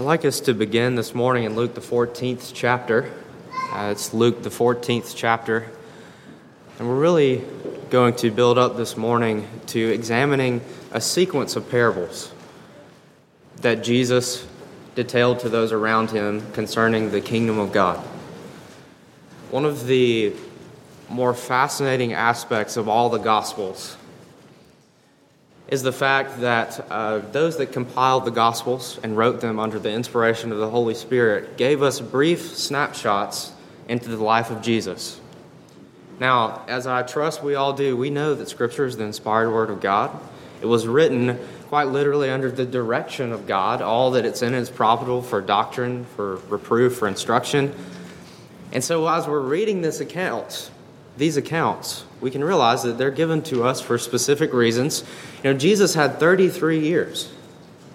I'd like us to begin this morning in Luke, the 14th chapter. Uh, it's Luke, the 14th chapter. And we're really going to build up this morning to examining a sequence of parables that Jesus detailed to those around him concerning the kingdom of God. One of the more fascinating aspects of all the Gospels is the fact that uh, those that compiled the Gospels and wrote them under the inspiration of the Holy Spirit gave us brief snapshots into the life of Jesus. Now, as I trust we all do, we know that Scripture is the inspired Word of God. It was written quite literally under the direction of God. All that it's in is profitable for doctrine, for reproof, for instruction. And so, as we're reading this account, these accounts, we can realize that they're given to us for specific reasons. You know, Jesus had 33 years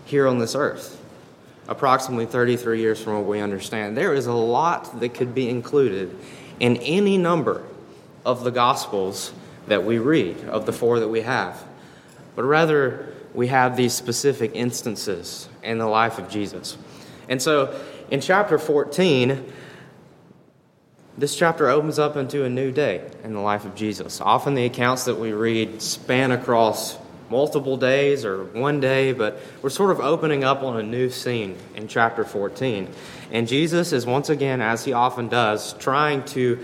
here on this earth, approximately 33 years from what we understand. There is a lot that could be included in any number of the Gospels that we read, of the four that we have. But rather, we have these specific instances in the life of Jesus. And so, in chapter 14, this chapter opens up into a new day in the life of Jesus. Often the accounts that we read span across multiple days or one day, but we're sort of opening up on a new scene in chapter 14. And Jesus is once again, as he often does, trying to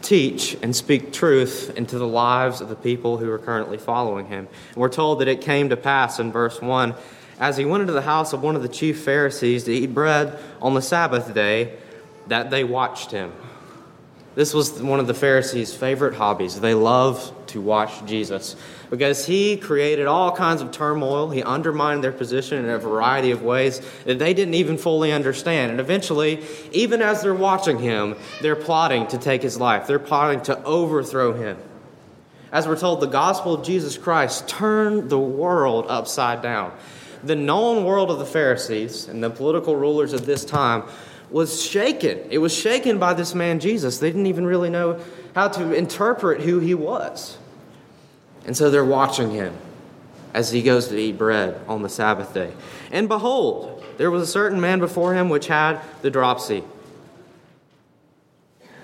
teach and speak truth into the lives of the people who are currently following him. And we're told that it came to pass in verse 1 as he went into the house of one of the chief Pharisees to eat bread on the Sabbath day that they watched him. This was one of the Pharisees' favorite hobbies. They loved to watch Jesus because he created all kinds of turmoil. He undermined their position in a variety of ways that they didn't even fully understand. And eventually, even as they're watching him, they're plotting to take his life, they're plotting to overthrow him. As we're told, the gospel of Jesus Christ turned the world upside down. The known world of the Pharisees and the political rulers of this time was shaken. It was shaken by this man Jesus. They didn't even really know how to interpret who he was. And so they're watching him as he goes to eat bread on the Sabbath day. And behold, there was a certain man before him which had the dropsy.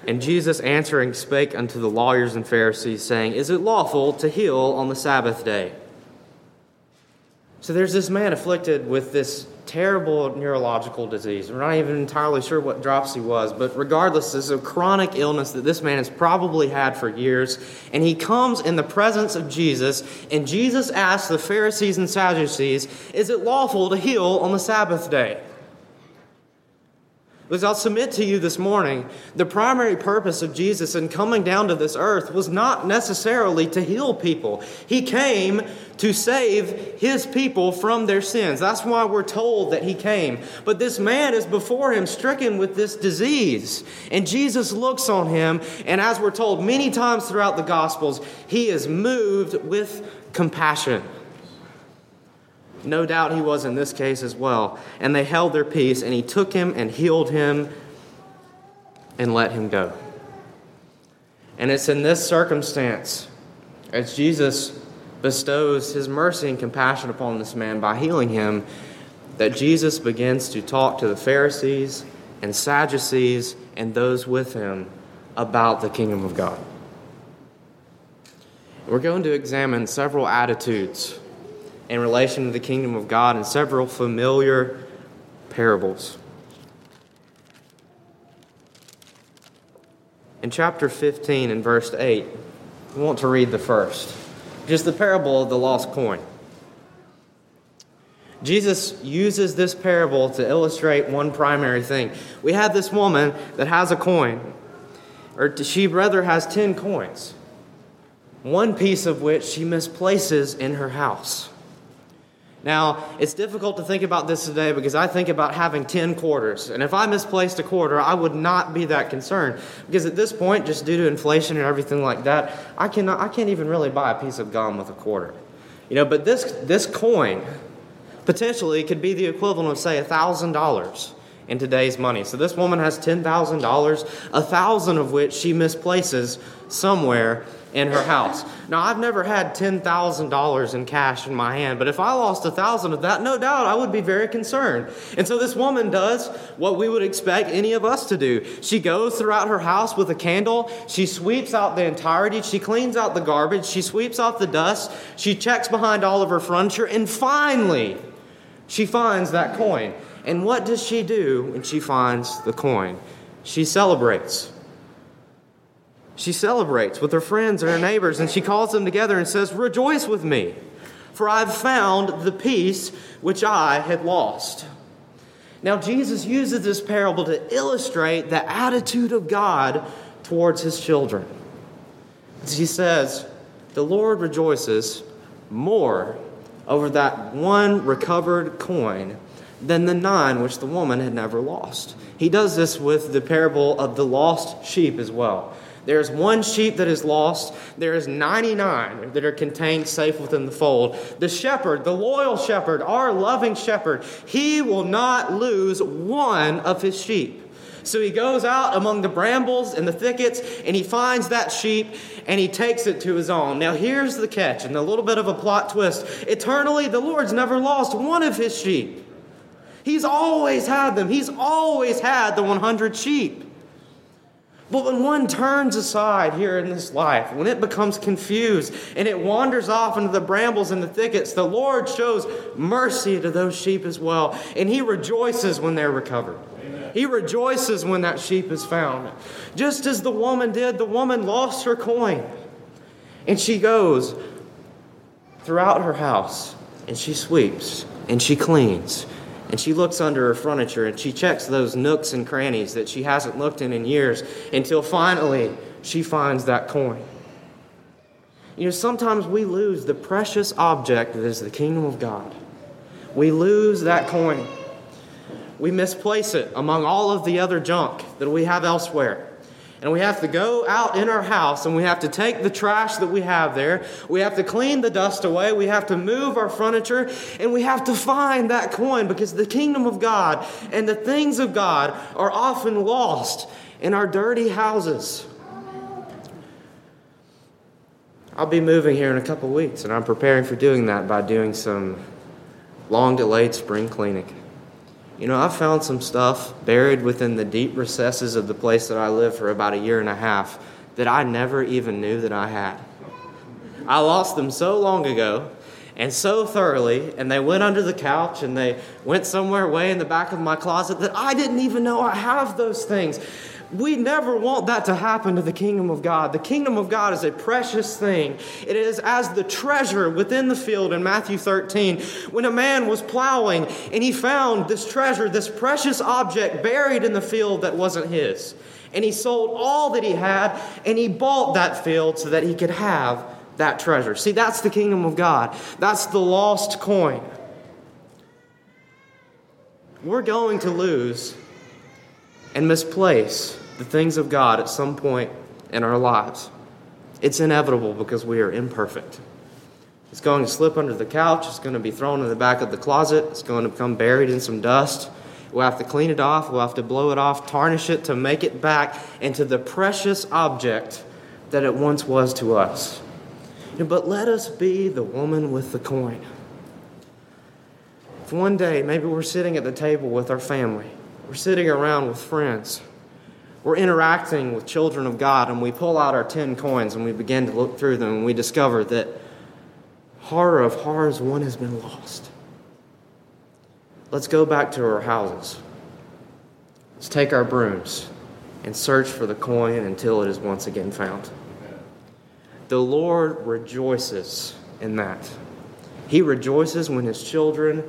And Jesus answering spake unto the lawyers and Pharisees, saying, Is it lawful to heal on the Sabbath day? So there's this man afflicted with this terrible neurological disease. We're not even entirely sure what dropsy was, but regardless, this is a chronic illness that this man has probably had for years. And he comes in the presence of Jesus, and Jesus asks the Pharisees and Sadducees, Is it lawful to heal on the Sabbath day? Because I'll submit to you this morning, the primary purpose of Jesus in coming down to this earth was not necessarily to heal people. He came to save his people from their sins. That's why we're told that he came. But this man is before him stricken with this disease. And Jesus looks on him, and as we're told many times throughout the Gospels, he is moved with compassion. No doubt he was in this case as well. And they held their peace, and he took him and healed him and let him go. And it's in this circumstance, as Jesus bestows his mercy and compassion upon this man by healing him, that Jesus begins to talk to the Pharisees and Sadducees and those with him about the kingdom of God. We're going to examine several attitudes in relation to the kingdom of God in several familiar parables. In chapter 15 and verse 8, we want to read the first, just the parable of the lost coin. Jesus uses this parable to illustrate one primary thing. We have this woman that has a coin, or she rather has 10 coins, one piece of which she misplaces in her house. Now, it's difficult to think about this today because I think about having 10 quarters. And if I misplaced a quarter, I would not be that concerned. Because at this point, just due to inflation and everything like that, I, cannot, I can't even really buy a piece of gum with a quarter. You know, but this, this coin potentially could be the equivalent of, say, $1,000 in today's money. So this woman has $10,000, a thousand of which she misplaces somewhere in her house. Now, I've never had $10,000 in cash in my hand, but if I lost a thousand of that, no doubt I would be very concerned. And so this woman does what we would expect any of us to do. She goes throughout her house with a candle, she sweeps out the entirety, she cleans out the garbage, she sweeps off the dust, she checks behind all of her furniture, and finally, she finds that coin. And what does she do when she finds the coin? She celebrates. She celebrates with her friends and her neighbors, and she calls them together and says, Rejoice with me, for I've found the piece which I had lost. Now, Jesus uses this parable to illustrate the attitude of God towards his children. He says, The Lord rejoices more over that one recovered coin than the nine which the woman had never lost. He does this with the parable of the lost sheep as well. There's one sheep that is lost. There is 99 that are contained safe within the fold. The shepherd, the loyal shepherd, our loving shepherd, he will not lose one of his sheep. So he goes out among the brambles and the thickets and he finds that sheep and he takes it to his own. Now, here's the catch and a little bit of a plot twist. Eternally, the Lord's never lost one of his sheep. He's always had them, he's always had the 100 sheep. But when one turns aside here in this life, when it becomes confused and it wanders off into the brambles and the thickets, the Lord shows mercy to those sheep as well. And He rejoices when they're recovered. Amen. He rejoices when that sheep is found. Just as the woman did, the woman lost her coin. And she goes throughout her house and she sweeps and she cleans and she looks under her furniture and she checks those nooks and crannies that she hasn't looked in in years until finally she finds that coin. You know, sometimes we lose the precious object that is the kingdom of God. We lose that coin. We misplace it among all of the other junk that we have elsewhere and we have to go out in our house and we have to take the trash that we have there. We have to clean the dust away. We have to move our furniture and we have to find that coin because the kingdom of God and the things of God are often lost in our dirty houses. I'll be moving here in a couple weeks and I'm preparing for doing that by doing some long delayed spring cleaning. You know, I found some stuff buried within the deep recesses of the place that I lived for about a year and a half that I never even knew that I had. I lost them so long ago and so thoroughly, and they went under the couch and they went somewhere way in the back of my closet that I didn't even know I have those things. We never want that to happen to the kingdom of God. The kingdom of God is a precious thing. It is as the treasure within the field in Matthew 13 when a man was plowing and he found this treasure, this precious object buried in the field that wasn't his. And he sold all that he had and he bought that field so that he could have that treasure. See, that's the kingdom of God. That's the lost coin. We're going to lose and misplace the things of God at some point in our lives. It's inevitable because we are imperfect. It's going to slip under the couch, it's going to be thrown in the back of the closet, it's going to become buried in some dust. We'll have to clean it off, we'll have to blow it off, tarnish it to make it back into the precious object that it once was to us. But let us be the woman with the coin. If one day maybe we're sitting at the table with our family, we're sitting around with friends, we're interacting with children of God and we pull out our 10 coins and we begin to look through them and we discover that horror of horrors, one has been lost. Let's go back to our houses. Let's take our brooms and search for the coin until it is once again found. The Lord rejoices in that. He rejoices when his children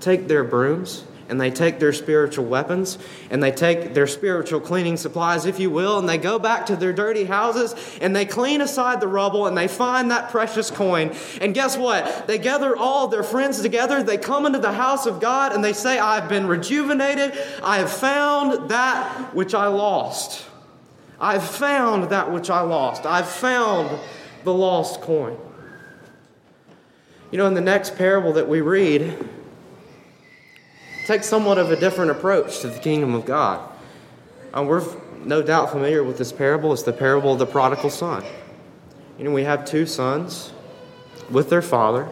take their brooms and they take their spiritual weapons and they take their spiritual cleaning supplies, if you will, and they go back to their dirty houses and they clean aside the rubble and they find that precious coin. And guess what? They gather all their friends together, they come into the house of God and they say, I've been rejuvenated, I have found that which I lost. I've found that which I lost. I've found the lost coin. You know, in the next parable that we read, takes somewhat of a different approach to the kingdom of God. And we're no doubt familiar with this parable. It's the parable of the prodigal son. You know, we have two sons with their father.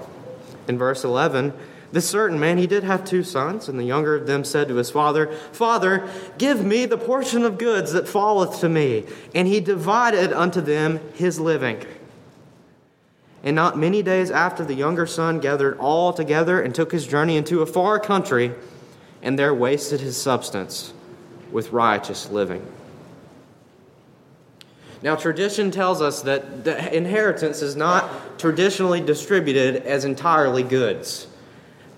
In verse 11, this certain man, he did have two sons, and the younger of them said to his father, Father, give me the portion of goods that falleth to me. And he divided unto them his living. And not many days after, the younger son gathered all together and took his journey into a far country, and there wasted his substance with riotous living. Now, tradition tells us that the inheritance is not traditionally distributed as entirely goods.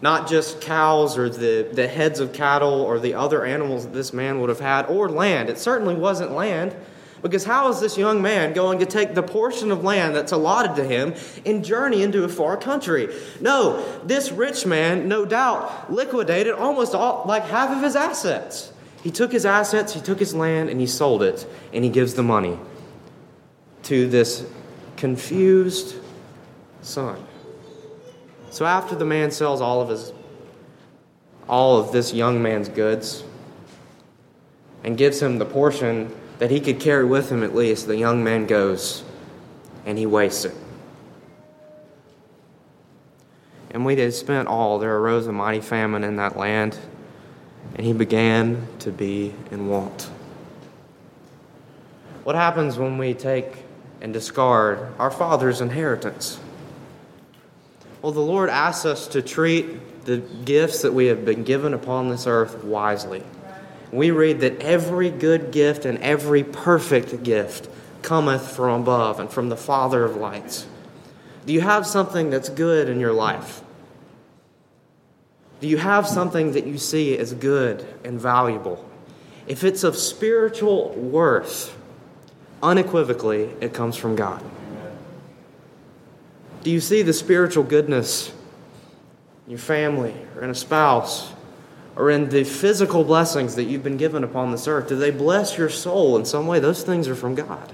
Not just cows or the, the heads of cattle or the other animals that this man would have had, or land. It certainly wasn't land, because how is this young man going to take the portion of land that's allotted to him and journey into a far country? No, this rich man, no doubt, liquidated almost all, like half of his assets. He took his assets, he took his land, and he sold it, and he gives the money to this confused son. So after the man sells all of his all of this young man's goods and gives him the portion that he could carry with him at least, the young man goes and he wastes it. And when he had spent all, there arose a mighty famine in that land, and he began to be in want. What happens when we take and discard our Father's inheritance. Well, the Lord asks us to treat the gifts that we have been given upon this earth wisely. We read that every good gift and every perfect gift cometh from above and from the Father of lights. Do you have something that's good in your life? Do you have something that you see as good and valuable? If it's of spiritual worth, unequivocally, it comes from God. Do you see the spiritual goodness in your family or in a spouse or in the physical blessings that you've been given upon this earth? Do they bless your soul in some way? Those things are from God.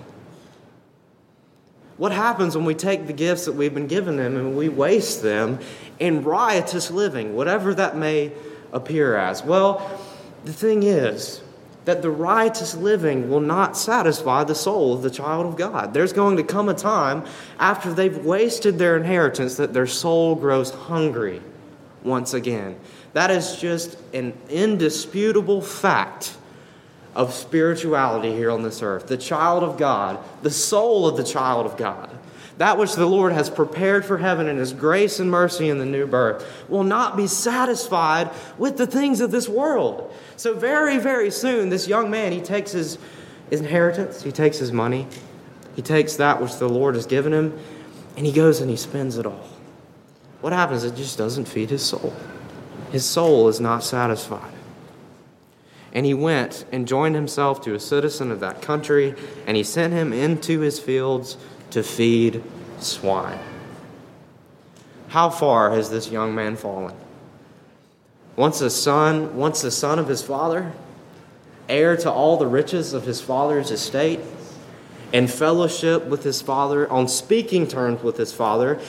What happens when we take the gifts that we've been given them and we waste them in riotous living, whatever that may appear as? Well, the thing is, that the riotous living will not satisfy the soul of the child of God. There's going to come a time after they've wasted their inheritance that their soul grows hungry once again. That is just an indisputable fact of spirituality here on this earth. The child of God, the soul of the child of God that which the Lord has prepared for heaven in His grace and mercy in the new birth, will not be satisfied with the things of this world. So, very, very soon, this young man, he takes his inheritance, he takes his money, he takes that which the Lord has given him, and he goes and he spends it all. What happens? It just doesn't feed his soul. His soul is not satisfied. And he went and joined himself to a citizen of that country, and he sent him into his fields to feed swine. How far has this young man fallen? Once a son, once the son of his father, heir to all the riches of his father's estate, and fellowship with his father, on speaking terms with his father,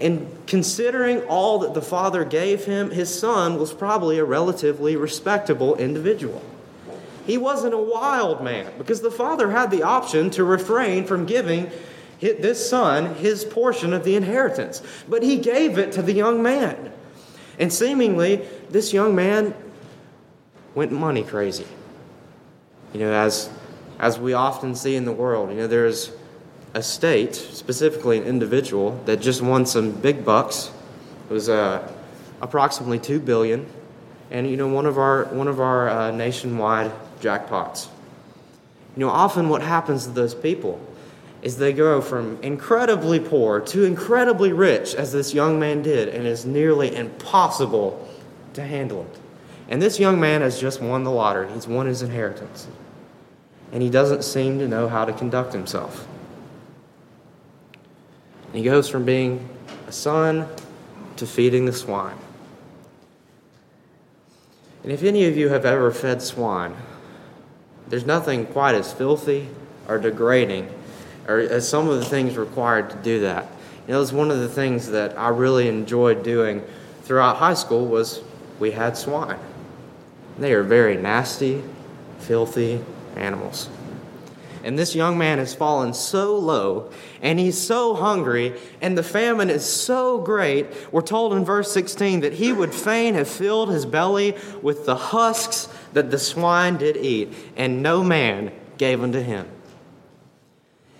and considering all that the father gave him, his son was probably a relatively respectable individual. He wasn't a wild man because the father had the option to refrain from giving this son his portion of the inheritance. But he gave it to the young man. And seemingly, this young man went money crazy. You know, as, as we often see in the world, you know, there's a state, specifically an individual, that just won some big bucks. It was uh, approximately two billion, and you know, one of our one of our uh, nationwide jackpots. You know, often what happens to those people is they go from incredibly poor to incredibly rich, as this young man did, and it's nearly impossible to handle it. And this young man has just won the lottery, he's won his inheritance, and he doesn't seem to know how to conduct himself. And he goes from being a son to feeding the swine. And if any of you have ever fed swine, there's nothing quite as filthy or degrading or as some of the things required to do that. You know, it was one of the things that I really enjoyed doing throughout high school was we had swine. They are very nasty, filthy animals. And this young man has fallen so low, and he's so hungry, and the famine is so great. We're told in verse 16 that he would fain have filled his belly with the husks that the swine did eat, and no man gave unto him.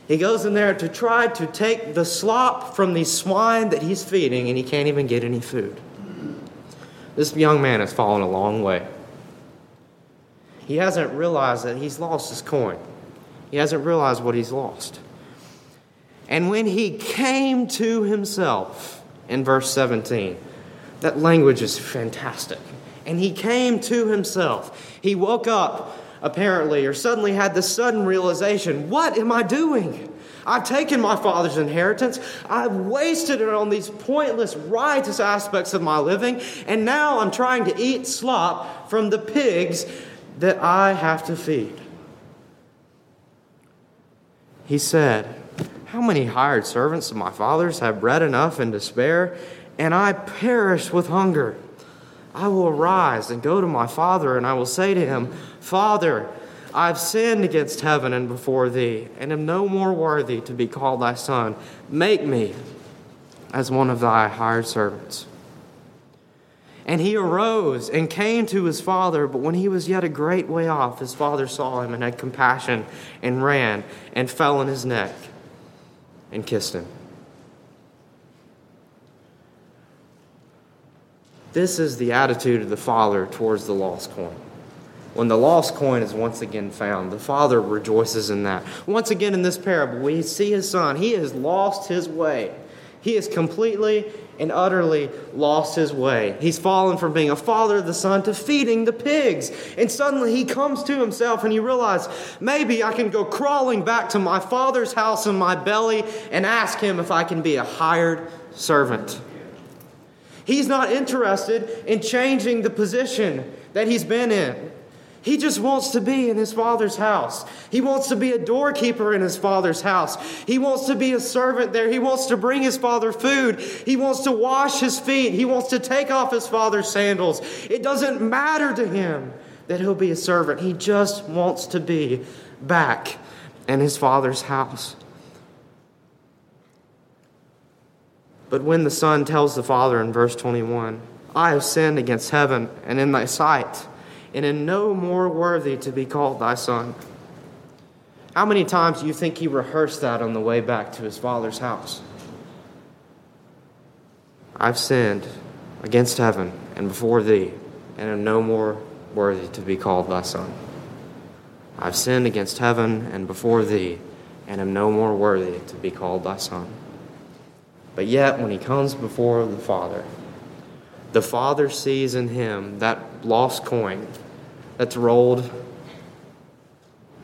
He goes in there to try to take the slop from the swine that he's feeding, and he can't even get any food. This young man has fallen a long way. He hasn't realized that he's lost his coin. He hasn't realized what he's lost. And when he came to himself, in verse 17, that language is fantastic. And he came to himself. He woke up, apparently, or suddenly had this sudden realization what am I doing? I've taken my father's inheritance. I've wasted it on these pointless, riotous aspects of my living. And now I'm trying to eat slop from the pigs that I have to feed. He said, How many hired servants of my father's have bread enough and to spare, and I perish with hunger? I will arise and go to my father, and I will say to him, Father, I've sinned against heaven and before thee, and am no more worthy to be called thy son. Make me as one of thy hired servants. And he arose and came to his father, but when he was yet a great way off, his father saw him and had compassion and ran and fell on his neck and kissed him. This is the attitude of the father towards the lost coin. When the lost coin is once again found, the father rejoices in that. Once again in this parable, we see his son. He has lost his way. He is completely and utterly lost his way. He's fallen from being a father of the son to feeding the pigs. And suddenly he comes to himself and he realizes maybe I can go crawling back to my father's house in my belly and ask him if I can be a hired servant. He's not interested in changing the position that he's been in. He just wants to be in his father's house. He wants to be a doorkeeper in his father's house. He wants to be a servant there. He wants to bring his father food. He wants to wash his feet. He wants to take off his father's sandals. It doesn't matter to him that he'll be a servant. He just wants to be back in his father's house. But when the son tells the father in verse 21, I have sinned against heaven and in thy sight and in no more worthy to be called thy son. How many times do you think he rehearsed that on the way back to his father's house? I've sinned against heaven and before thee, and am no more worthy to be called thy son. I've sinned against heaven and before thee, and am no more worthy to be called thy son. But yet, when he comes before the Father, the Father sees in him that lost coin that's rolled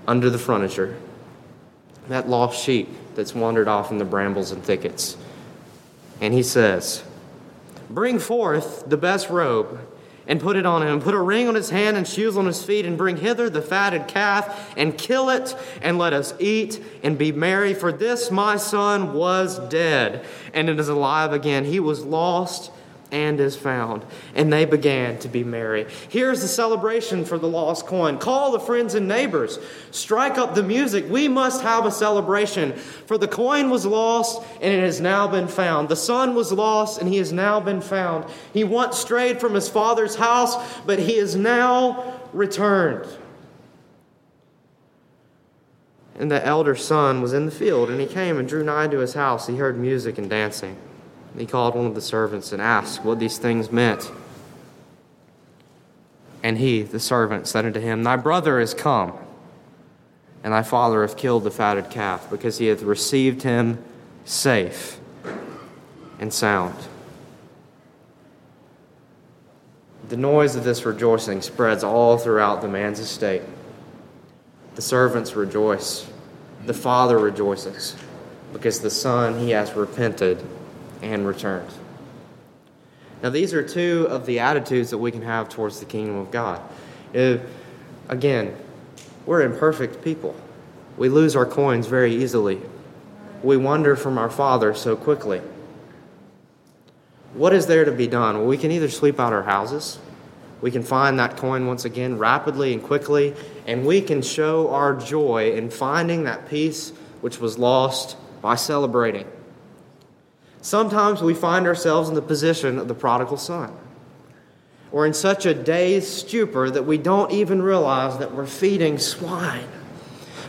under the furniture, that lost sheep that's wandered off in the brambles and thickets. And he says, Bring forth the best robe and put it on him, put a ring on his hand and shoes on his feet, and bring hither the fatted calf and kill it, and let us eat and be merry. For this my son was dead and it is alive again. He was lost and is found. And they began to be merry. Here's the celebration for the lost coin. Call the friends and neighbors. Strike up the music. We must have a celebration. For the coin was lost and it has now been found. The son was lost and he has now been found. He once strayed from his father's house, but he is now returned. And the elder son was in the field, and he came and drew nigh to his house. He heard music and dancing. He called one of the servants and asked what these things meant. And he, the servant, said unto him, Thy brother is come, and thy father hath killed the fatted calf, because he hath received him safe and sound. The noise of this rejoicing spreads all throughout the man's estate. The servants rejoice. The father rejoices because the son he has repented and returns. Now, these are two of the attitudes that we can have towards the kingdom of God. If, again, we're imperfect people. We lose our coins very easily. We wander from our Father so quickly. What is there to be done? Well, we can either sweep out our houses, we can find that coin once again rapidly and quickly, and we can show our joy in finding that piece which was lost by celebrating. Sometimes we find ourselves in the position of the prodigal son. We're in such a dazed stupor that we don't even realize that we're feeding swine.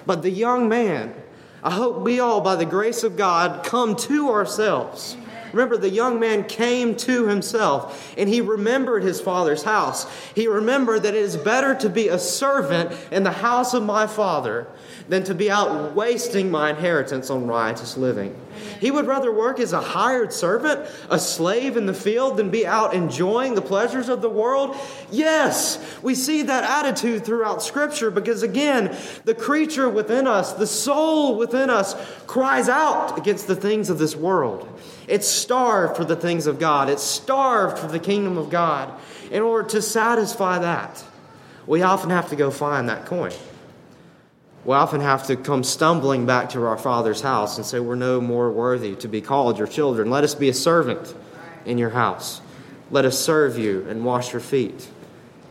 But the young man, I hope we all, by the grace of God, come to ourselves Remember, the young man came to himself and he remembered his father's house. He remembered that it is better to be a servant in the house of my father than to be out wasting my inheritance on riotous living. He would rather work as a hired servant, a slave in the field, than be out enjoying the pleasures of the world. Yes, we see that attitude throughout Scripture because, again, the creature within us, the soul within us, cries out against the things of this world. It's starved for the things of God, it's starved for the kingdom of God. In order to satisfy that, we often have to go find that coin. We often have to come stumbling back to our Father's house and say, We're no more worthy to be called your children. Let us be a servant in your house. Let us serve you and wash your feet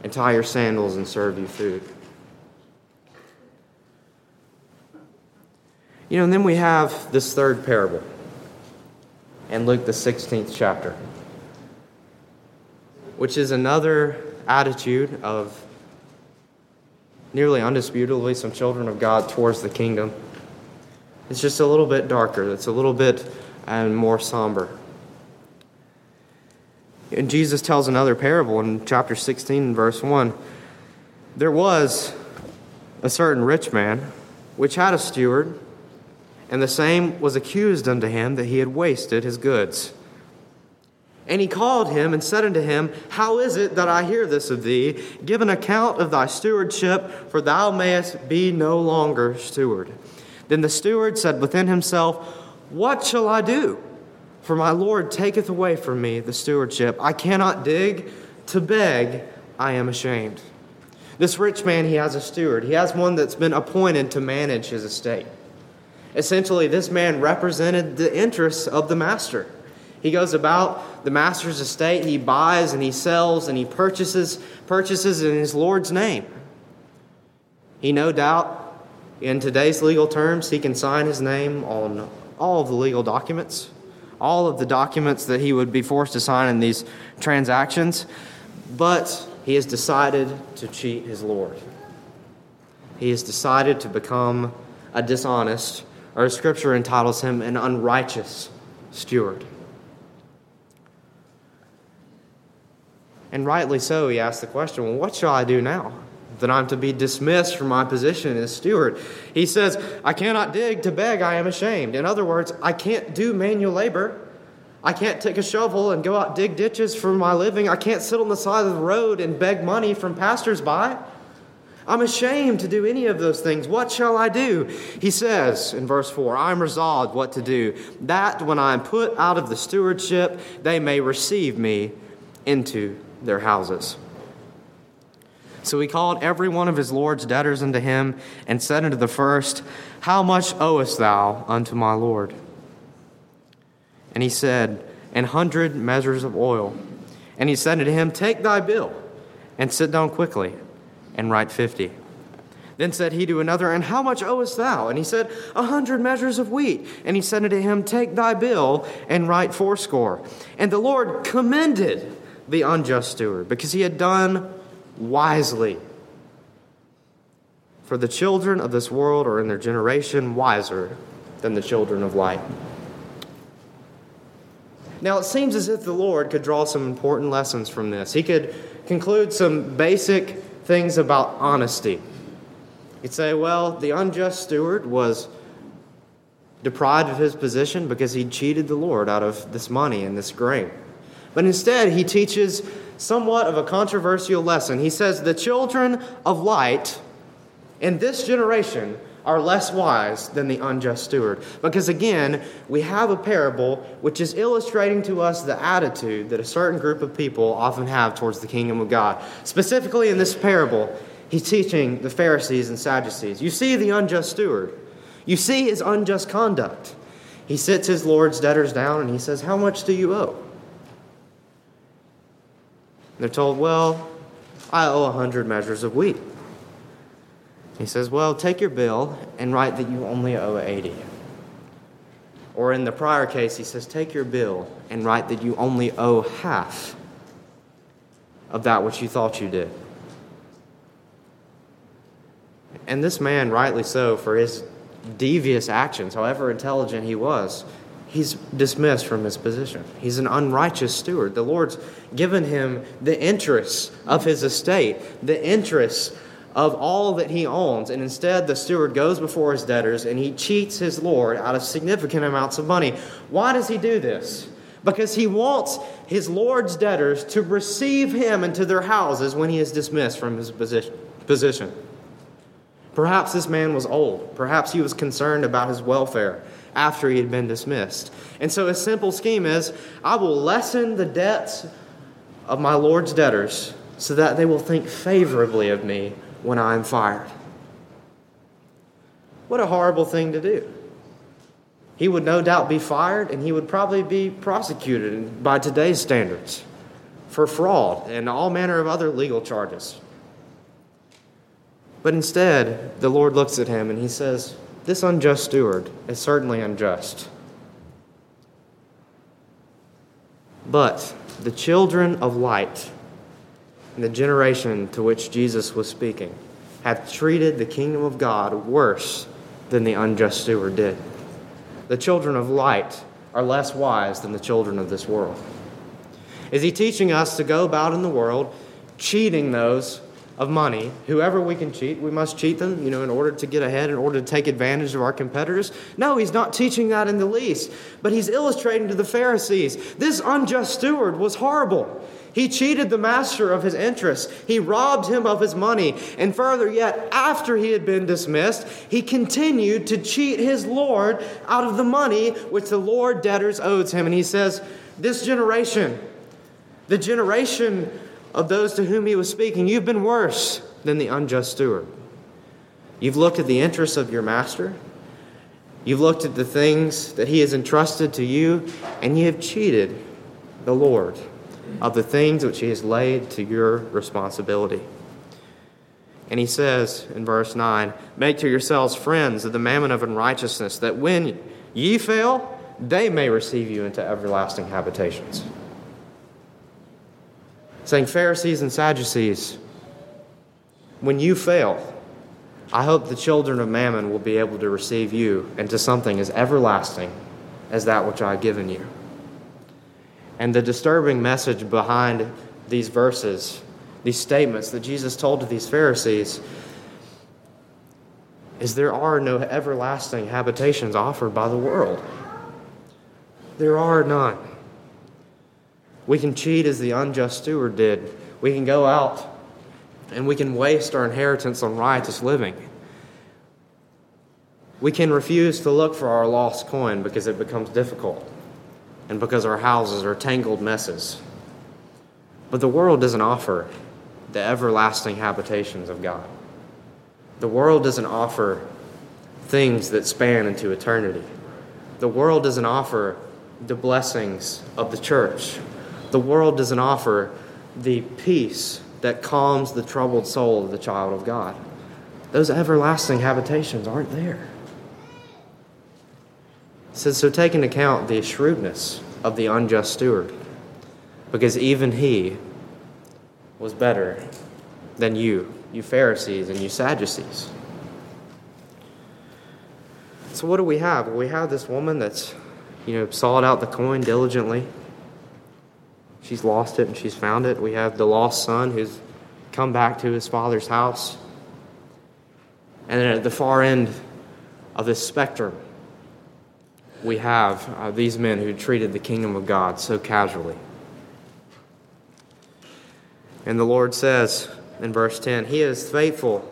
and tie your sandals and serve you food. You know, and then we have this third parable and Luke, the 16th chapter, which is another attitude of nearly undisputably some children of God towards the kingdom. It's just a little bit darker, it's a little bit and more somber. And Jesus tells another parable in chapter 16, verse 1. There was a certain rich man which had a steward and the same was accused unto him that he had wasted his goods. And he called him and said unto him, How is it that I hear this of thee? Give an account of thy stewardship, for thou mayest be no longer steward. Then the steward said within himself, What shall I do? For my Lord taketh away from me the stewardship. I cannot dig, to beg, I am ashamed. This rich man, he has a steward. He has one that's been appointed to manage his estate. Essentially, this man represented the interests of the master. He goes about the master's estate, he buys and he sells and he purchases purchases in his Lord's name. He no doubt in today's legal terms, he can sign his name on all of the legal documents, all of the documents that he would be forced to sign in these transactions, but he has decided to cheat his Lord. He has decided to become a dishonest or scripture entitles him an unrighteous steward. And rightly so, he asks the question well, what shall I do now? That I'm to be dismissed from my position as steward. He says, I cannot dig to beg, I am ashamed. In other words, I can't do manual labor. I can't take a shovel and go out dig ditches for my living. I can't sit on the side of the road and beg money from passersby. I'm ashamed to do any of those things. What shall I do? He says in verse 4 I'm resolved what to do, that when I am put out of the stewardship, they may receive me into their houses. So he called every one of his Lord's debtors unto him, and said unto the first, How much owest thou unto my Lord? And he said, An hundred measures of oil. And he said unto him, Take thy bill, and sit down quickly and write fifty. Then said he to another, And how much owest thou? And he said, A hundred measures of wheat. And he said unto him, Take thy bill and write fourscore. And the Lord commended the unjust steward because he had done wisely. For the children of this world are in their generation wiser than the children of light. Now, it seems as if the Lord could draw some important lessons from this. He could conclude some basic things about honesty. You'd say, well, the unjust steward was deprived of his position because he cheated the Lord out of this money and this grain. But instead, he teaches somewhat of a controversial lesson. He says, The children of light in this generation are less wise than the unjust steward. Because again, we have a parable which is illustrating to us the attitude that a certain group of people often have towards the kingdom of God. Specifically in this parable, he's teaching the Pharisees and Sadducees. You see the unjust steward, you see his unjust conduct. He sits his Lord's debtors down and he says, How much do you owe? They're told, Well, I owe a hundred measures of wheat. He says, Well, take your bill and write that you only owe 80. Or in the prior case, he says, Take your bill and write that you only owe half of that which you thought you did. And this man, rightly so, for his devious actions, however intelligent he was, he's dismissed from his position. He's an unrighteous steward. The Lord's given him the interests of his estate, the interests of all that he owns. And instead, the steward goes before his debtors and he cheats his Lord out of significant amounts of money. Why does he do this? Because he wants his Lord's debtors to receive him into their houses when he is dismissed from his position. Perhaps this man was old. Perhaps he was concerned about his welfare after he had been dismissed. And so his simple scheme is I will lessen the debts of my Lord's debtors so that they will think favorably of me when I am fired. What a horrible thing to do. He would no doubt be fired and he would probably be prosecuted by today's standards for fraud and all manner of other legal charges. But instead, the Lord looks at him and he says, This unjust steward is certainly unjust. But the children of light and the generation to which Jesus was speaking have treated the kingdom of God worse than the unjust steward did. The children of light are less wise than the children of this world. Is he teaching us to go about in the world cheating those of money, whoever we can cheat, we must cheat them, you know, in order to get ahead, in order to take advantage of our competitors. No, he's not teaching that in the least, but he's illustrating to the Pharisees this unjust steward was horrible. He cheated the master of his interests. He robbed him of his money. And further yet, after he had been dismissed, he continued to cheat his Lord out of the money which the Lord debtors owed him. And he says, This generation, the generation of those to whom he was speaking, you've been worse than the unjust steward. You've looked at the interests of your master, you've looked at the things that he has entrusted to you, and you have cheated the Lord of the things which he has laid to your responsibility. And he says in verse 9, Make to yourselves friends of the mammon of unrighteousness, that when ye fail, they may receive you into everlasting habitations saying, Pharisees and Sadducees, when you fail, I hope the children of Mammon will be able to receive you into something as everlasting as that which I have given you. And the disturbing message behind these verses, these statements that Jesus told to these Pharisees, is there are no everlasting habitations offered by the world. There are none. We can cheat as the unjust steward did. We can go out and we can waste our inheritance on riotous living. We can refuse to look for our lost coin because it becomes difficult and because our houses are tangled messes. But the world doesn't offer the everlasting habitations of God. The world doesn't offer things that span into eternity. The world doesn't offer the blessings of the church the world doesn't offer the peace that calms the troubled soul of the child of God. Those everlasting habitations aren't there. It says, so take into account the shrewdness of the unjust steward, because even he was better than you, you Pharisees and you Sadducees. So what do we have? we have this woman that's, you know, sought out the coin diligently she's lost it and she's found it. We have the lost son who's come back to his father's house. And then at the far end of this spectrum, we have uh, these men who treated the kingdom of God so casually. And the Lord says in verse 10 He is faithful,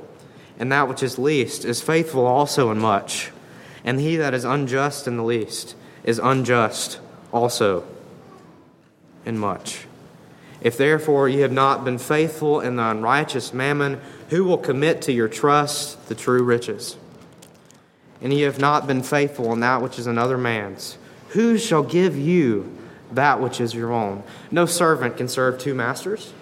and that which is least is faithful also in much. And he that is unjust in the least is unjust also in much. If therefore ye have not been faithful in the unrighteous mammon, who will commit to your trust the true riches? And ye have not been faithful in that which is another man's, who shall give you that which is your own? No servant can serve two masters.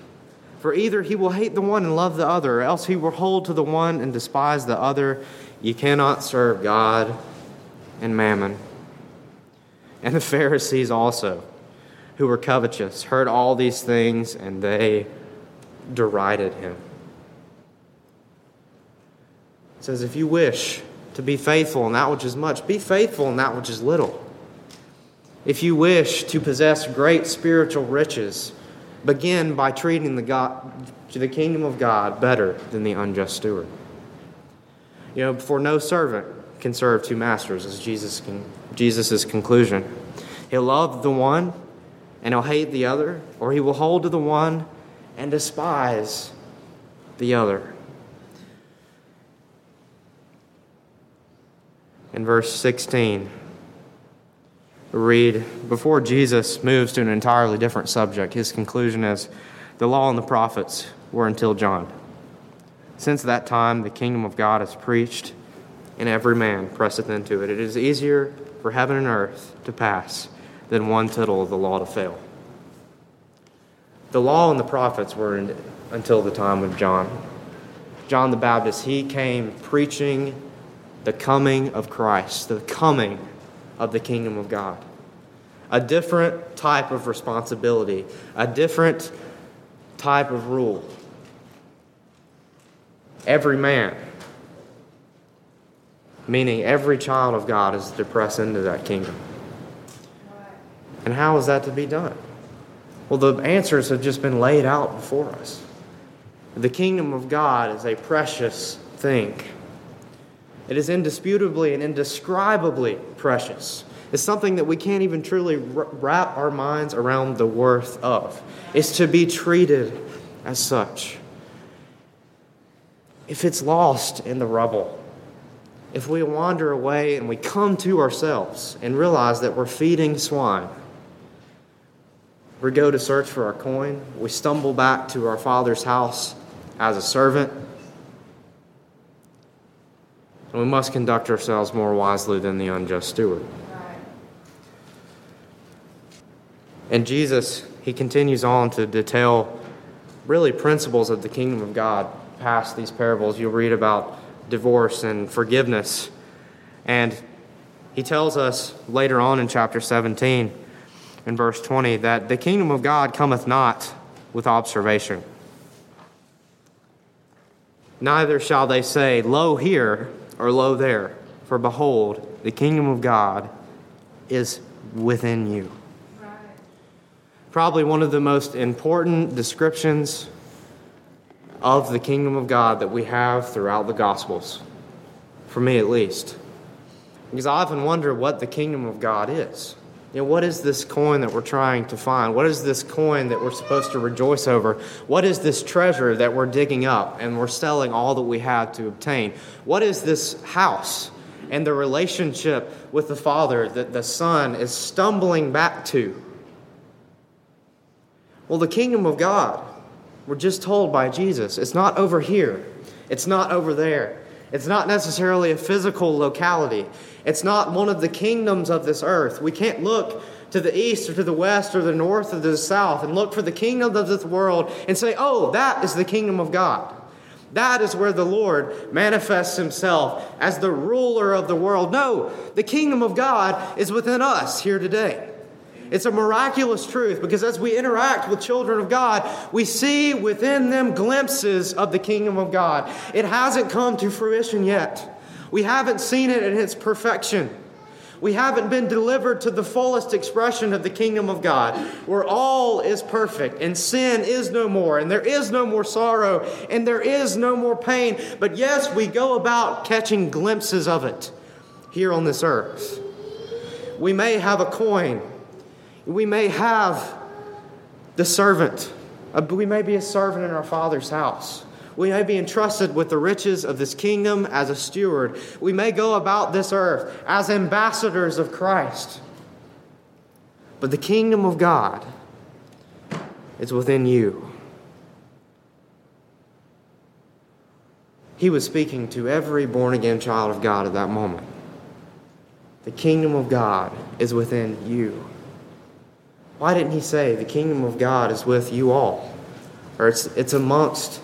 For either he will hate the one and love the other, or else he will hold to the one and despise the other. You cannot serve God and mammon. And the Pharisees also, who were covetous, heard all these things, and they derided him. It says, If you wish to be faithful in that which is much, be faithful in that which is little. If you wish to possess great spiritual riches, begin by treating the, God, the kingdom of God better than the unjust steward. You know, for no servant can serve two masters, is Jesus' Jesus' conclusion. He'll love the one and he'll hate the other, or he will hold to the one and despise the other. In verse 16, read before Jesus moves to an entirely different subject, his conclusion is the law and the prophets were until John. Since that time, the kingdom of God is preached, and every man presseth into it. It is easier for heaven and earth to pass than one tittle of the law to fail. The law and the prophets were in, until the time of John. John the Baptist, he came preaching the coming of Christ, the coming of the kingdom of God. A different type of responsibility, a different type of rule. Every man, meaning every child of God, is to press into that kingdom. And how is that to be done? Well, the answers have just been laid out before us. The kingdom of God is a precious thing. It is indisputably and indescribably precious. It's something that we can't even truly wrap our minds around the worth of. It's to be treated as such. If it's lost in the rubble, if we wander away and we come to ourselves and realize that we're feeding swine, we go to search for our coin, we stumble back to our Father's house as a servant, and we must conduct ourselves more wisely than the unjust steward. And Jesus, he continues on to detail really principles of the kingdom of God past these parables. You'll read about divorce and forgiveness. And he tells us later on in chapter 17, in verse 20, that the kingdom of God cometh not with observation. Neither shall they say, Lo here, or lo there, for behold, the kingdom of God is within you probably one of the most important descriptions of the kingdom of God that we have throughout the Gospels, for me at least. Because I often wonder what the kingdom of God is. You know, what is this coin that we're trying to find? What is this coin that we're supposed to rejoice over? What is this treasure that we're digging up and we're selling all that we have to obtain? What is this house and the relationship with the Father that the Son is stumbling back to? Well, the kingdom of God, we're just told by Jesus, it's not over here, it's not over there. It's not necessarily a physical locality. It's not one of the kingdoms of this earth. We can't look to the east or to the west or the north or the south and look for the kingdom of this world and say, oh, that is the kingdom of God. That is where the Lord manifests himself as the ruler of the world. No, the kingdom of God is within us here today. It's a miraculous truth because as we interact with children of God, we see within them glimpses of the kingdom of God. It hasn't come to fruition yet. We haven't seen it in its perfection. We haven't been delivered to the fullest expression of the kingdom of God, where all is perfect and sin is no more, and there is no more sorrow, and there is no more pain. But yes, we go about catching glimpses of it here on this earth. We may have a coin we may have the servant. Uh, we may be a servant in our Father's house. We may be entrusted with the riches of this kingdom as a steward. We may go about this earth as ambassadors of Christ. But the kingdom of God is within you. He was speaking to every born again child of God at that moment. The kingdom of God is within you. Why didn't he say, The kingdom of God is with you all? or it's, it's amongst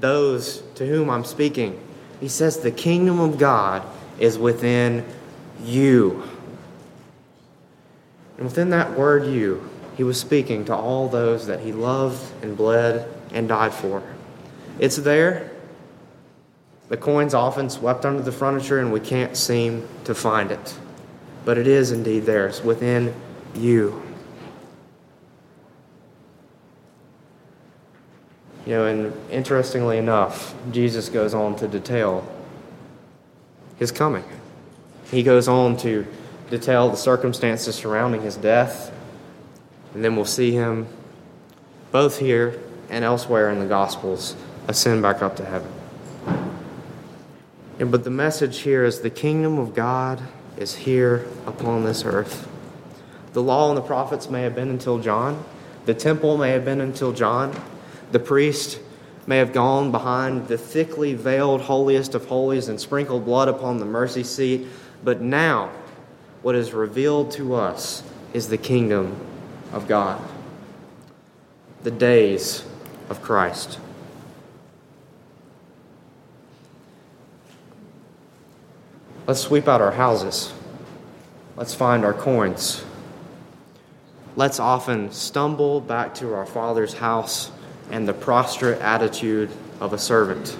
those to whom I'm speaking. He says, The kingdom of God is within you. And within that word, you, he was speaking to all those that he loved and bled and died for. It's there. The coin's often swept under the furniture and we can't seem to find it. But it is indeed there. It's within you. You know, and interestingly enough, Jesus goes on to detail his coming. He goes on to detail the circumstances surrounding his death, and then we'll see him both here and elsewhere in the Gospels ascend back up to heaven. And, but the message here is the kingdom of God is here upon this earth. The law and the prophets may have been until John, the temple may have been until John. The priest may have gone behind the thickly veiled holiest of holies and sprinkled blood upon the mercy seat, but now what is revealed to us is the kingdom of God, the days of Christ. Let's sweep out our houses. Let's find our coins. Let's often stumble back to our Father's house and the prostrate attitude of a servant.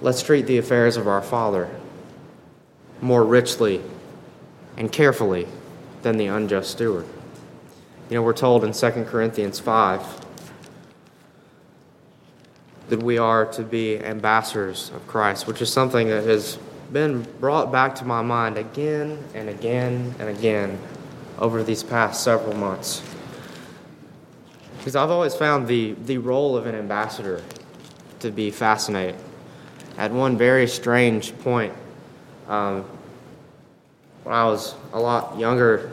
Let's treat the affairs of our Father more richly and carefully than the unjust steward. You know, we're told in 2 Corinthians 5 that we are to be ambassadors of Christ, which is something that has been brought back to my mind again and again and again over these past several months. Because I've always found the, the role of an ambassador to be fascinating. At one very strange point, um, when I was a lot younger,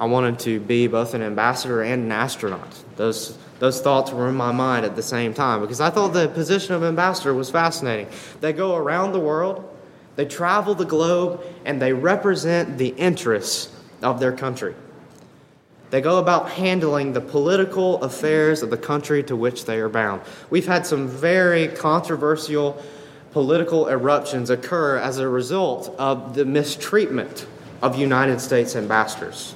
I wanted to be both an ambassador and an astronaut. Those, those thoughts were in my mind at the same time because I thought the position of ambassador was fascinating. They go around the world, they travel the globe, and they represent the interests of their country. They go about handling the political affairs of the country to which they are bound. We've had some very controversial political eruptions occur as a result of the mistreatment of United States ambassadors.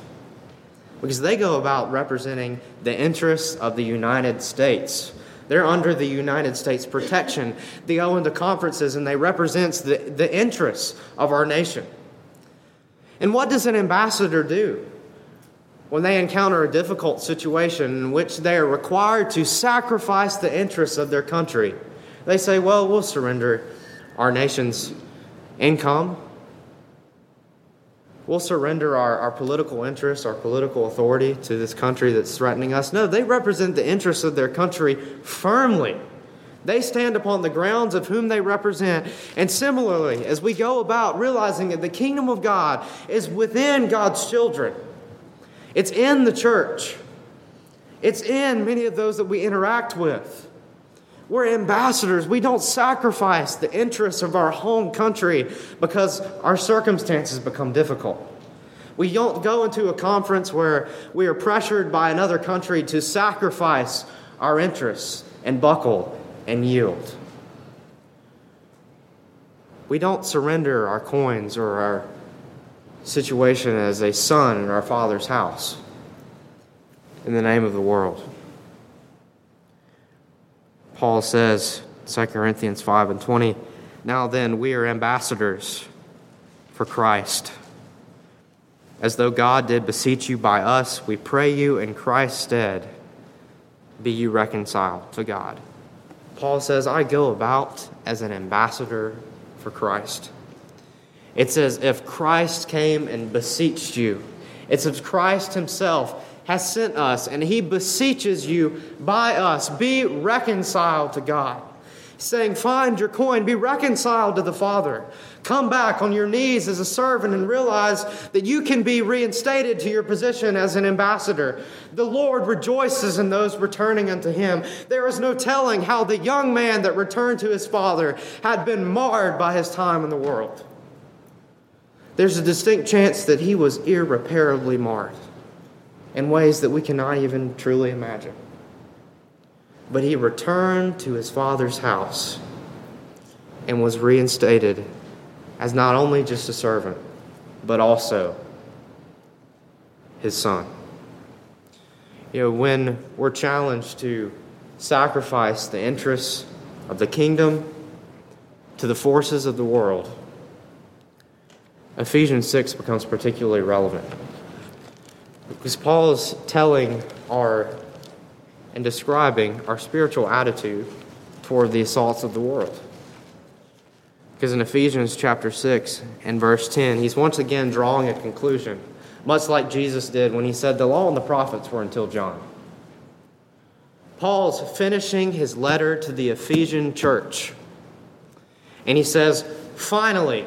Because they go about representing the interests of the United States. They're under the United States protection. They go into conferences and they represent the, the interests of our nation. And what does an ambassador do? When they encounter a difficult situation in which they are required to sacrifice the interests of their country, they say, Well, we'll surrender our nation's income. We'll surrender our, our political interests, our political authority to this country that's threatening us. No, they represent the interests of their country firmly. They stand upon the grounds of whom they represent. And similarly, as we go about realizing that the kingdom of God is within God's children, it's in the church, it's in many of those that we interact with. We're ambassadors. We don't sacrifice the interests of our home country because our circumstances become difficult. We don't go into a conference where we are pressured by another country to sacrifice our interests and buckle and yield. We don't surrender our coins or our situation as a son in our Father's house in the name of the world. Paul says, 2 Corinthians 5 and 20, Now then, we are ambassadors for Christ. As though God did beseech you by us, we pray you in Christ's stead, be you reconciled to God. Paul says, I go about as an ambassador for Christ. It's as if Christ came and beseeched you. It's as Christ himself has sent us and he beseeches you by us be reconciled to God. saying, Find your coin, be reconciled to the Father. Come back on your knees as a servant and realize that you can be reinstated to your position as an ambassador. The Lord rejoices in those returning unto him. There is no telling how the young man that returned to his father had been marred by his time in the world there's a distinct chance that he was irreparably marred. in ways that we cannot even truly imagine. But he returned to his father's house and was reinstated as not only just a servant, but also his son. You know, when we're challenged to sacrifice the interests of the kingdom to the forces of the world, Ephesians 6 becomes particularly relevant. Because Paul is telling our and describing our spiritual attitude toward the assaults of the world. Because in Ephesians chapter 6 and verse 10, he's once again drawing a conclusion, much like Jesus did when he said the law and the prophets were until John. Paul's finishing his letter to the Ephesian church. And he says, Finally,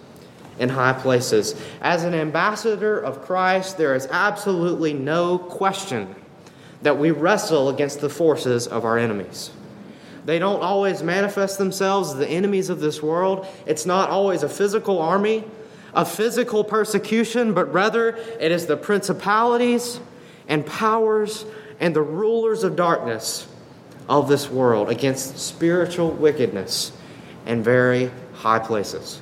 in high places. As an ambassador of Christ, there is absolutely no question that we wrestle against the forces of our enemies. They don't always manifest themselves as the enemies of this world. It's not always a physical army, a physical persecution, but rather it is the principalities and powers and the rulers of darkness of this world against spiritual wickedness in very high places.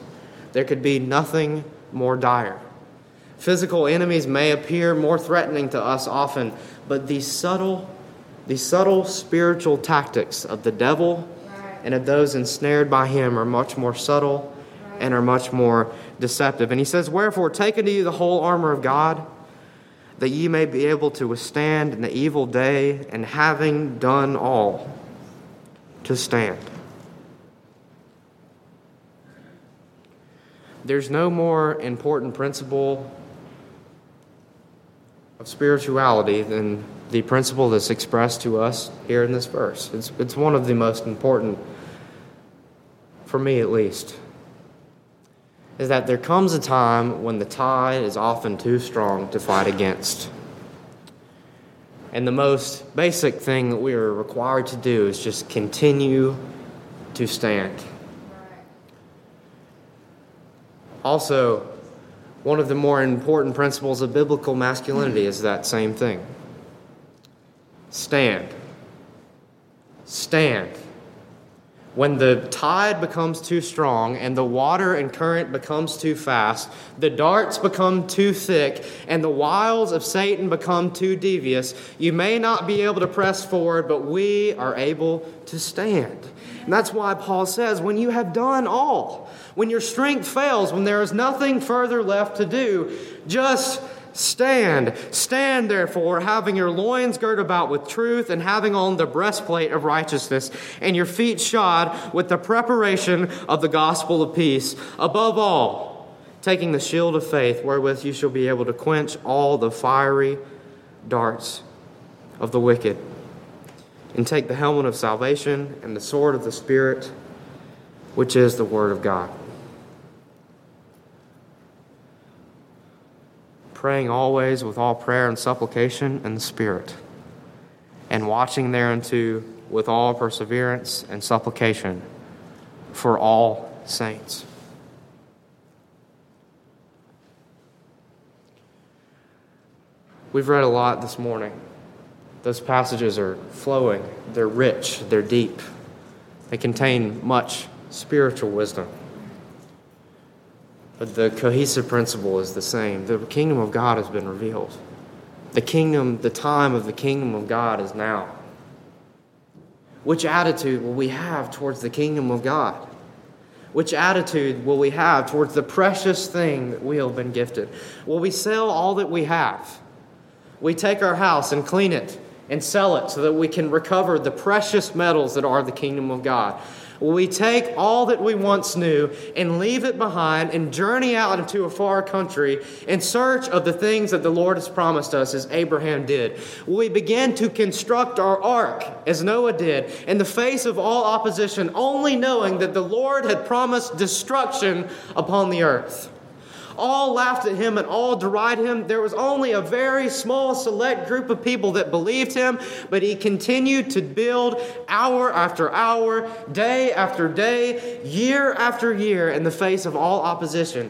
There could be nothing more dire. Physical enemies may appear more threatening to us often, but these subtle the subtle spiritual tactics of the devil and of those ensnared by him are much more subtle and are much more deceptive. And he says, Wherefore, take unto you the whole armor of God, that ye may be able to withstand in the evil day, and having done all, to stand. There's no more important principle of spirituality than the principle that's expressed to us here in this verse. It's, it's one of the most important, for me at least, is that there comes a time when the tide is often too strong to fight against. And the most basic thing that we are required to do is just continue to stand. Also, one of the more important principles of biblical masculinity is that same thing. Stand. Stand. When the tide becomes too strong and the water and current becomes too fast, the darts become too thick, and the wiles of Satan become too devious, you may not be able to press forward, but we are able to stand. And that's why Paul says, when you have done all, when your strength fails, when there is nothing further left to do, just Stand. Stand, therefore, having your loins girt about with truth, and having on the breastplate of righteousness, and your feet shod with the preparation of the gospel of peace. Above all, taking the shield of faith, wherewith you shall be able to quench all the fiery darts of the wicked. And take the helmet of salvation and the sword of the Spirit, which is the Word of God. Praying always with all prayer and supplication in the Spirit, and watching thereunto with all perseverance and supplication for all saints. We've read a lot this morning. Those passages are flowing, they're rich, they're deep, they contain much spiritual wisdom. But the cohesive principle is the same. The kingdom of God has been revealed. The kingdom, the time of the kingdom of God is now. Which attitude will we have towards the kingdom of God? Which attitude will we have towards the precious thing that we have been gifted? Will we sell all that we have? We take our house and clean it and sell it so that we can recover the precious metals that are the kingdom of God. We take all that we once knew and leave it behind and journey out into a far country in search of the things that the Lord has promised us, as Abraham did? Will we begin to construct our ark, as Noah did, in the face of all opposition, only knowing that the Lord had promised destruction upon the earth? All laughed at him and all derided him. There was only a very small, select group of people that believed him, but he continued to build hour after hour, day after day, year after year in the face of all opposition.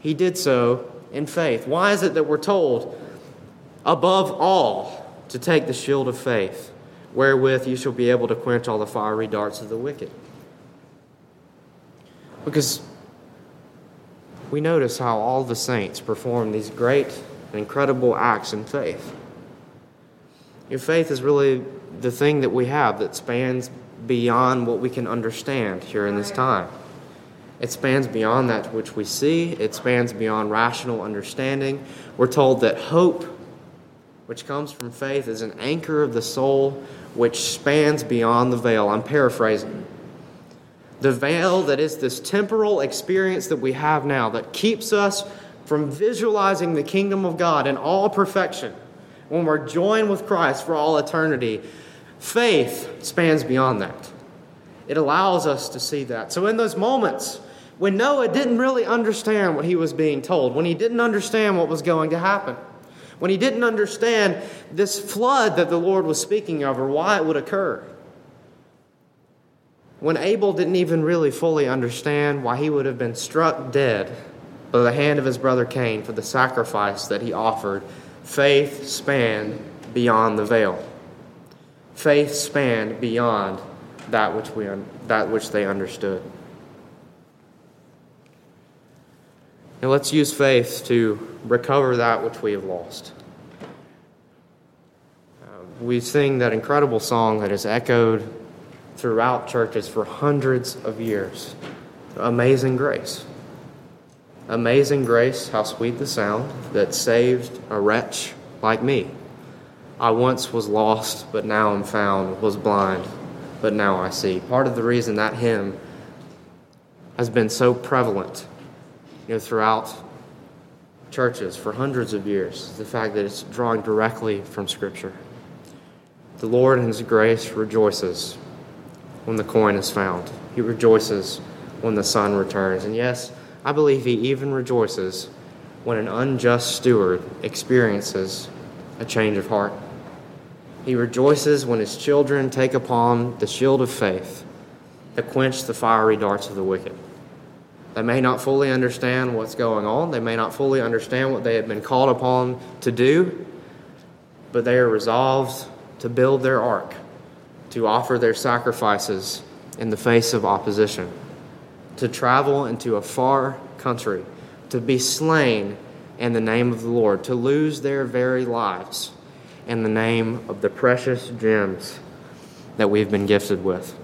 He did so in faith. Why is it that we're told, above all, to take the shield of faith, wherewith you shall be able to quench all the fiery darts of the wicked? Because we notice how all the saints perform these great and incredible acts in faith. Your faith is really the thing that we have that spans beyond what we can understand here in this time. It spans beyond that which we see, it spans beyond rational understanding. We're told that hope, which comes from faith, is an anchor of the soul which spans beyond the veil. I'm paraphrasing the veil that is this temporal experience that we have now that keeps us from visualizing the kingdom of God in all perfection when we're joined with Christ for all eternity. Faith spans beyond that. It allows us to see that. So, in those moments when Noah didn't really understand what he was being told, when he didn't understand what was going to happen, when he didn't understand this flood that the Lord was speaking of or why it would occur, when Abel didn't even really fully understand why he would have been struck dead by the hand of his brother Cain for the sacrifice that he offered, faith spanned beyond the veil. Faith spanned beyond that which, we, that which they understood. And let's use faith to recover that which we have lost. Uh, we sing that incredible song that is echoed throughout churches for hundreds of years. Amazing grace. Amazing grace, how sweet the sound that saved a wretch like me. I once was lost, but now am found, was blind, but now I see. Part of the reason that hymn has been so prevalent you know, throughout churches for hundreds of years is the fact that it's drawing directly from Scripture. The Lord in His grace rejoices when the coin is found. He rejoices when the son returns. And yes, I believe he even rejoices when an unjust steward experiences a change of heart. He rejoices when his children take upon the shield of faith to quench the fiery darts of the wicked. They may not fully understand what's going on, they may not fully understand what they have been called upon to do, but they are resolved to build their ark to offer their sacrifices in the face of opposition, to travel into a far country, to be slain in the name of the Lord, to lose their very lives in the name of the precious gems that we've been gifted with.